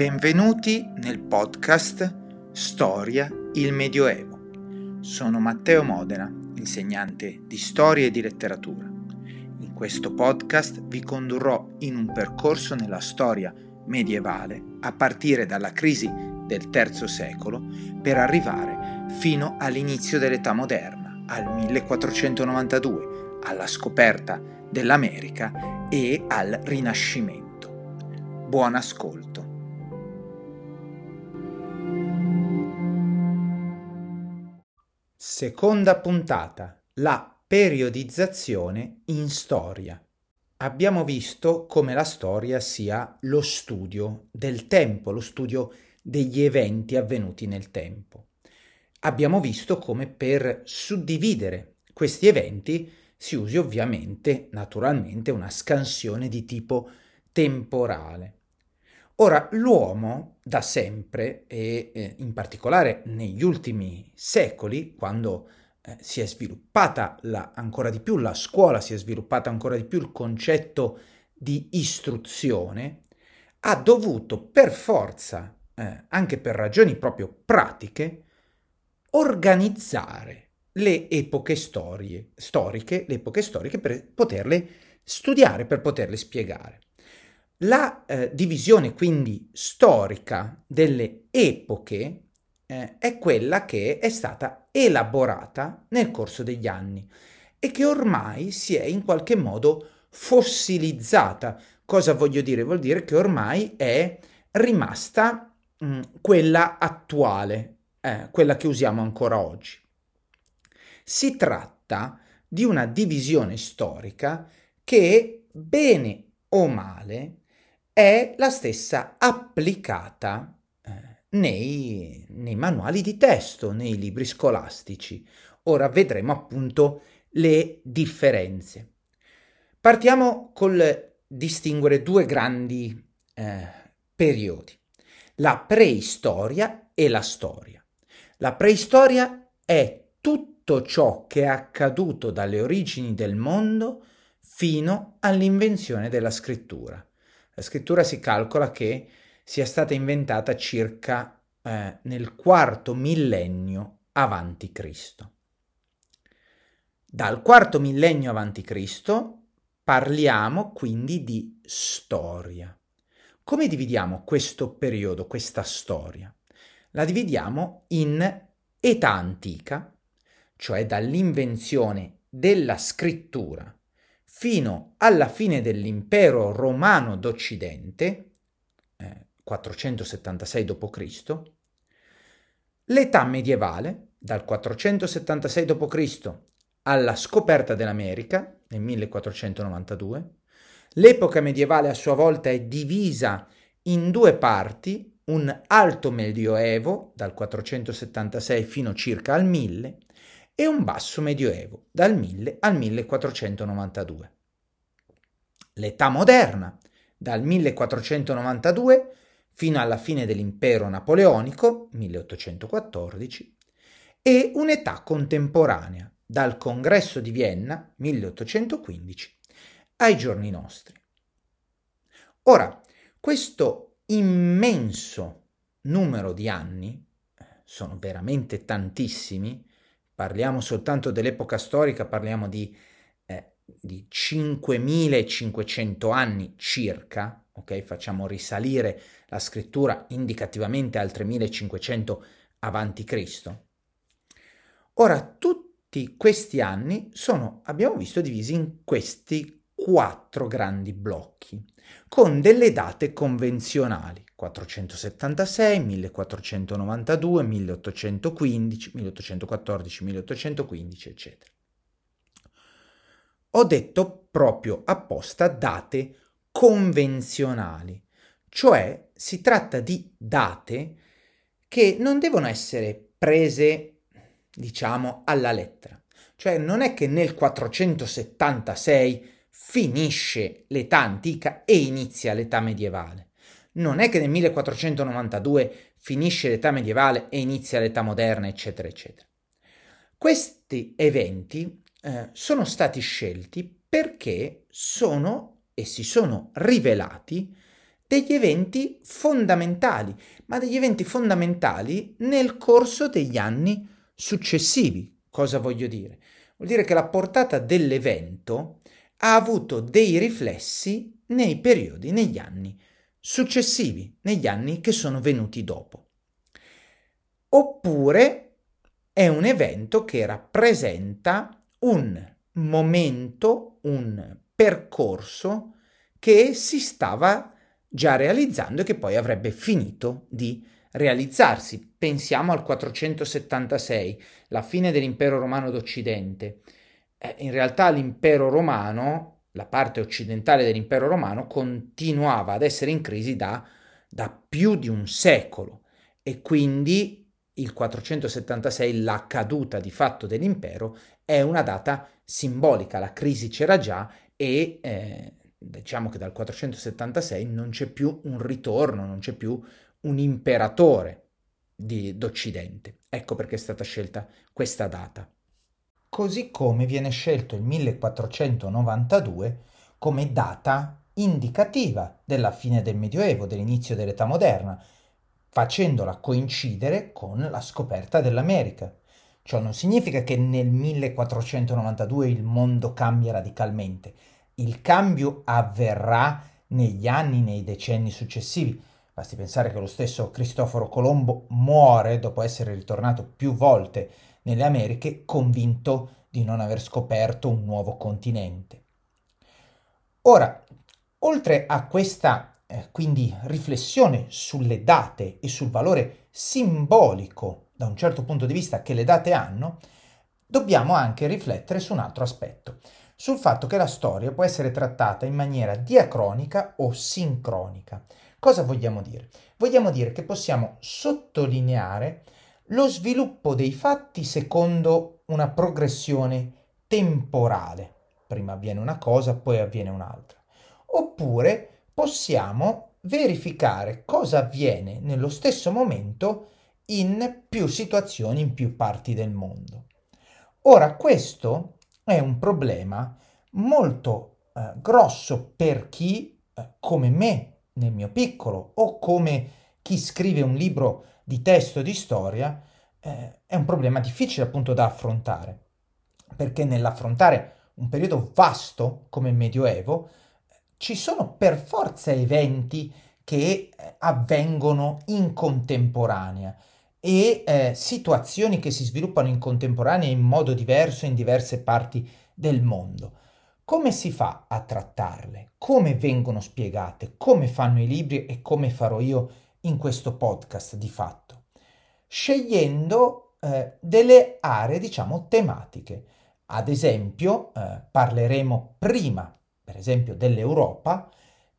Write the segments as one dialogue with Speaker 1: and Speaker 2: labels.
Speaker 1: Benvenuti nel podcast Storia il Medioevo. Sono Matteo Modena, insegnante di storia e di letteratura. In questo podcast vi condurrò in un percorso nella storia medievale a partire dalla crisi del III secolo per arrivare fino all'inizio dell'età moderna, al 1492, alla scoperta dell'America e al Rinascimento. Buon ascolto. Seconda puntata. La periodizzazione in storia. Abbiamo visto come la storia sia lo studio del tempo, lo studio degli eventi avvenuti nel tempo. Abbiamo visto come per suddividere questi eventi si usi ovviamente, naturalmente, una scansione di tipo temporale. Ora, l'uomo da sempre, e eh, in particolare negli ultimi secoli, quando eh, si è sviluppata la, ancora di più la scuola, si è sviluppata ancora di più il concetto di istruzione, ha dovuto per forza, eh, anche per ragioni proprio pratiche, organizzare le epoche storie, storiche, le epoche storiche per poterle studiare, per poterle spiegare. La eh, divisione quindi storica delle epoche eh, è quella che è stata elaborata nel corso degli anni e che ormai si è in qualche modo fossilizzata. Cosa voglio dire? Vuol dire che ormai è rimasta mh, quella attuale, eh, quella che usiamo ancora oggi. Si tratta di una divisione storica che, bene o male, è la stessa applicata eh, nei, nei manuali di testo, nei libri scolastici. Ora vedremo appunto le differenze. Partiamo col distinguere due grandi eh, periodi, la preistoria e la storia. La preistoria è tutto ciò che è accaduto dalle origini del mondo fino all'invenzione della scrittura. La scrittura si calcola che sia stata inventata circa eh, nel quarto millennio avanti Cristo. Dal quarto millennio avanti Cristo parliamo quindi di storia. Come dividiamo questo periodo, questa storia? La dividiamo in età antica, cioè dall'invenzione della scrittura fino alla fine dell'impero romano d'Occidente, eh, 476 d.C., l'età medievale, dal 476 d.C. alla scoperta dell'America, nel 1492, l'epoca medievale a sua volta è divisa in due parti, un alto medioevo, dal 476 fino circa al 1000, e un basso medioevo dal 1000 al 1492. L'età moderna dal 1492 fino alla fine dell'impero napoleonico 1814 e un'età contemporanea dal congresso di Vienna 1815 ai giorni nostri. Ora, questo immenso numero di anni, eh, sono veramente tantissimi, parliamo soltanto dell'epoca storica, parliamo di, eh, di 5500 anni circa, ok? Facciamo risalire la scrittura indicativamente al 3500 avanti Cristo. Ora, tutti questi anni sono, abbiamo visto, divisi in questi quattro grandi blocchi, con delle date convenzionali. 476, 1492, 1815, 1814, 1815, eccetera. Ho detto proprio apposta date convenzionali, cioè si tratta di date che non devono essere prese, diciamo, alla lettera. Cioè non è che nel 476 finisce l'età antica e inizia l'età medievale non è che nel 1492 finisce l'età medievale e inizia l'età moderna, eccetera, eccetera. Questi eventi eh, sono stati scelti perché sono e si sono rivelati degli eventi fondamentali, ma degli eventi fondamentali nel corso degli anni successivi. Cosa voglio dire? Vuol dire che la portata dell'evento ha avuto dei riflessi nei periodi, negli anni successivi, negli anni che sono venuti dopo. Oppure è un evento che rappresenta un momento, un percorso che si stava già realizzando e che poi avrebbe finito di realizzarsi. Pensiamo al 476, la fine dell'impero romano d'Occidente. Eh, in realtà l'impero romano, la parte occidentale dell'impero romano, continuava ad essere in crisi da, da più di un secolo e quindi il 476, la caduta di fatto dell'impero, è una data simbolica. La crisi c'era già e eh, diciamo che dal 476 non c'è più un ritorno, non c'è più un imperatore di, d'Occidente. Ecco perché è stata scelta questa data. Così come viene scelto il 1492 come data indicativa della fine del Medioevo, dell'inizio dell'età moderna, facendola coincidere con la scoperta dell'America. Ciò non significa che nel 1492 il mondo cambia radicalmente. Il cambio avverrà negli anni, nei decenni successivi. Basti pensare che lo stesso Cristoforo Colombo muore dopo essere ritornato più volte nelle Americhe convinto di non aver scoperto un nuovo continente. Ora, oltre a questa eh, quindi riflessione sulle date e sul valore simbolico da un certo punto di vista che le date hanno, dobbiamo anche riflettere su un altro aspetto, sul fatto che la storia può essere trattata in maniera diacronica o sincronica. Cosa vogliamo dire? Vogliamo dire che possiamo sottolineare lo sviluppo dei fatti secondo una progressione temporale. Prima avviene una cosa, poi avviene un'altra. Oppure possiamo verificare cosa avviene nello stesso momento in più situazioni, in più parti del mondo. Ora, questo è un problema molto eh, grosso per chi, eh, come me, nel mio piccolo, o come chi scrive un libro di testo di storia, eh, è un problema difficile appunto da affrontare, perché nell'affrontare un periodo vasto come il Medioevo, ci sono per forza eventi che eh, avvengono in contemporanea e eh, situazioni che si sviluppano in contemporanea in modo diverso in diverse parti del mondo. Come si fa a trattarle? Come vengono spiegate? Come fanno i libri e come farò io in questo podcast di fatto? Scegliendo eh, delle aree, diciamo, tematiche. Ad esempio, eh, parleremo prima per esempio dell'Europa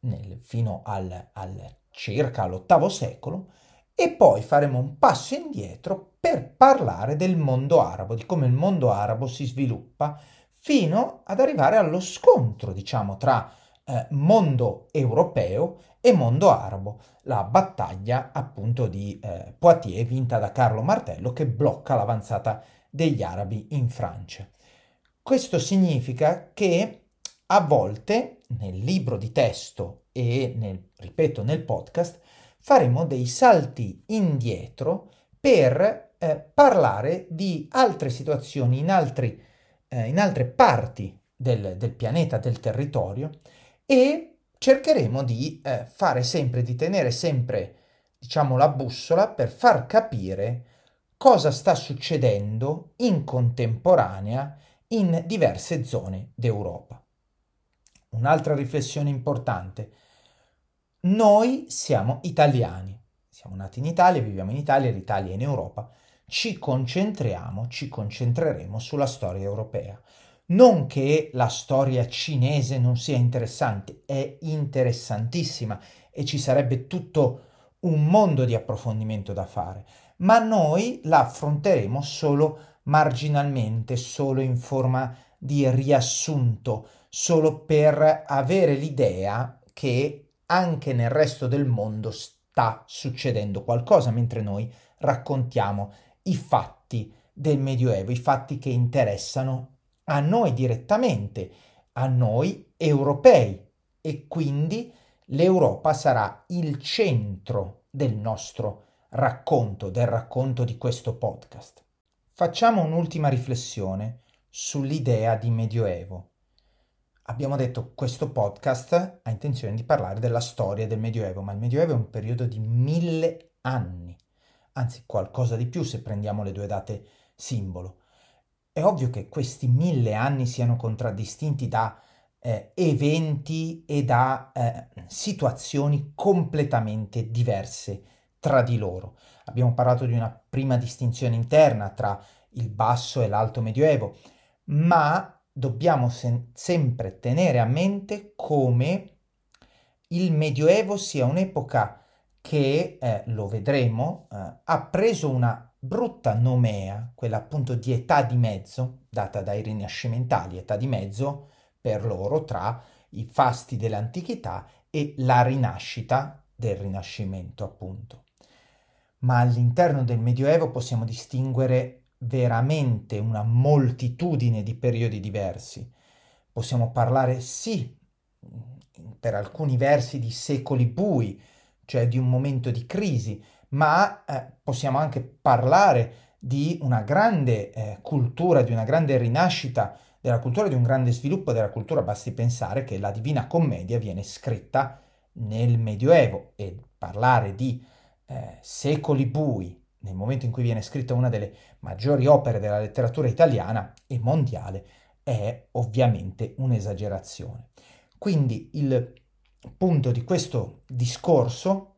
Speaker 1: nel, fino al, al circa all'VIII secolo e poi faremo un passo indietro per parlare del mondo arabo, di come il mondo arabo si sviluppa fino ad arrivare allo scontro, diciamo, tra eh, mondo europeo e mondo arabo, la battaglia appunto di eh, Poitiers vinta da Carlo Martello che blocca l'avanzata degli arabi in Francia. Questo significa che a volte nel libro di testo e nel, ripeto, nel podcast faremo dei salti indietro per eh, parlare di altre situazioni in, altri, eh, in altre parti del, del, pianeta, del territorio e cercheremo di eh, fare sempre, di tenere sempre, diciamo, la bussola per far capire cosa sta succedendo in contemporanea in diverse zone d'Europa. Un'altra riflessione importante. Noi siamo italiani, siamo nati in Italia, viviamo in Italia, l'Italia è in Europa, ci concentriamo, ci concentreremo sulla storia europea. Non che la storia cinese non sia interessante, è interessantissima e ci sarebbe tutto un mondo di approfondimento da fare, ma noi la affronteremo solo marginalmente, solo in forma di riassunto, solo per avere l'idea che anche nel resto del mondo sta succedendo qualcosa mentre noi raccontiamo i fatti del Medioevo, i fatti che interessano a noi direttamente, a noi europei e quindi l'Europa sarà il centro del nostro racconto, del racconto di questo podcast. Facciamo un'ultima riflessione sull'idea di Medioevo. Abbiamo detto che questo podcast ha intenzione di parlare della storia del Medioevo, ma il Medioevo è un periodo di mille anni, anzi qualcosa di più se prendiamo le due date simbolo. È ovvio che questi mille anni siano contraddistinti da eh, eventi e da eh, situazioni completamente diverse tra di loro. Abbiamo parlato di una prima distinzione interna tra il basso e l'alto medioevo, ma dobbiamo se- sempre tenere a mente come il medioevo sia un'epoca che, eh, lo vedremo, eh, ha preso una brutta nomea, quella appunto di età di mezzo, data dai rinascimentali, età di mezzo per loro tra i fasti dell'antichità e la rinascita del Rinascimento, appunto. Ma all'interno del Medioevo possiamo distinguere veramente una moltitudine di periodi diversi. Possiamo parlare, sì, per alcuni versi di secoli bui, cioè di un momento di crisi, ma eh, possiamo anche parlare di una grande eh, cultura, di una grande rinascita della cultura, di un grande sviluppo della cultura. Basti pensare che la Divina Commedia viene scritta nel Medioevo e parlare di eh, secoli bui nel momento in cui viene scritta una delle maggiori opere della letteratura italiana e mondiale è ovviamente un'esagerazione. Quindi il punto di questo discorso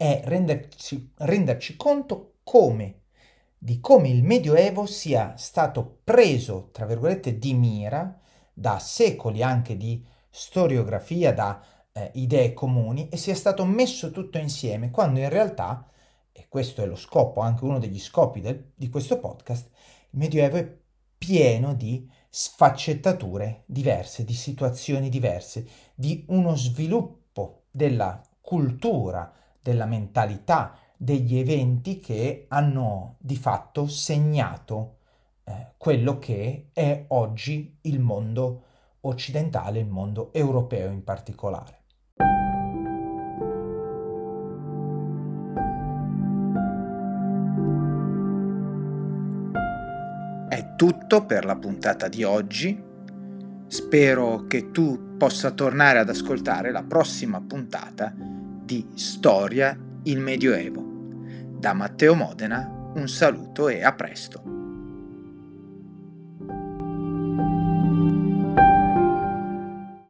Speaker 1: è renderci, renderci conto come, di come il Medioevo sia stato preso, tra virgolette, di mira da secoli anche di storiografia, da eh, idee comuni e sia stato messo tutto insieme, quando in realtà, e questo è lo scopo, anche uno degli scopi del, di questo podcast, il Medioevo è pieno di sfaccettature diverse, di situazioni diverse, di uno sviluppo della cultura, della mentalità, degli eventi che hanno di fatto segnato eh, quello che è oggi il mondo occidentale, il mondo europeo in particolare. È tutto per la puntata di oggi. Spero che tu possa tornare ad ascoltare la prossima puntata di Storia il Medioevo. Da Matteo Modena un saluto e a presto.